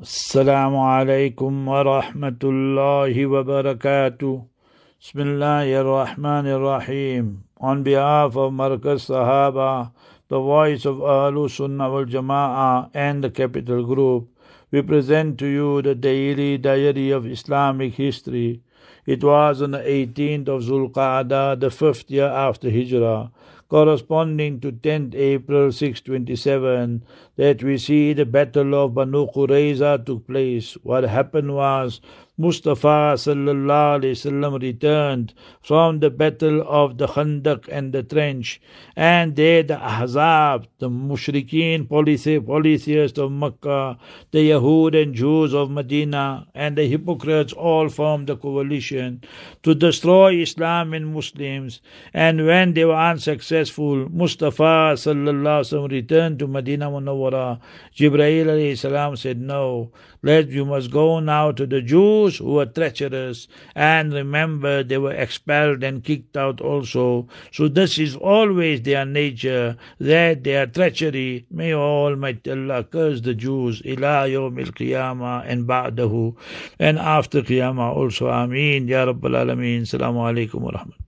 السلام عليكم ورحمة الله وبركاته بسم الله الرحمن الرحيم On behalf of Markaz Sahaba, the voice of Ahlu Sunnah wal Jama'ah and the Capital Group, we present to you the daily diary of Islamic history. it was on the 18th of Zulqa'dah, the fifth year after Hijrah, corresponding to 10th April 627, that we see the battle of Banu Qurayza took place. What happened was Mustafa sallallahu alaihi wasallam returned from the battle of the Khandaq and the trench, and there the Ahzab, the Mushrikeen polytheists of Makkah, the Yahud and Jews of Medina, and the hypocrites all formed a coalition to destroy Islam and Muslims. And when they were unsuccessful, Mustafa sallallahu returned to Medina Munawwara. Jibreel salam said, "No, let you must go now to the Jews." who were treacherous, and remember they were expelled and kicked out also. So this is always their nature, that their treachery. May Almighty Allah curse the Jews, ila yawmil qiyamah and ba'dahu, and after qiyamah also. Ameen. آمين. يا رب العالمين. السلام عليكم ورحمة الله.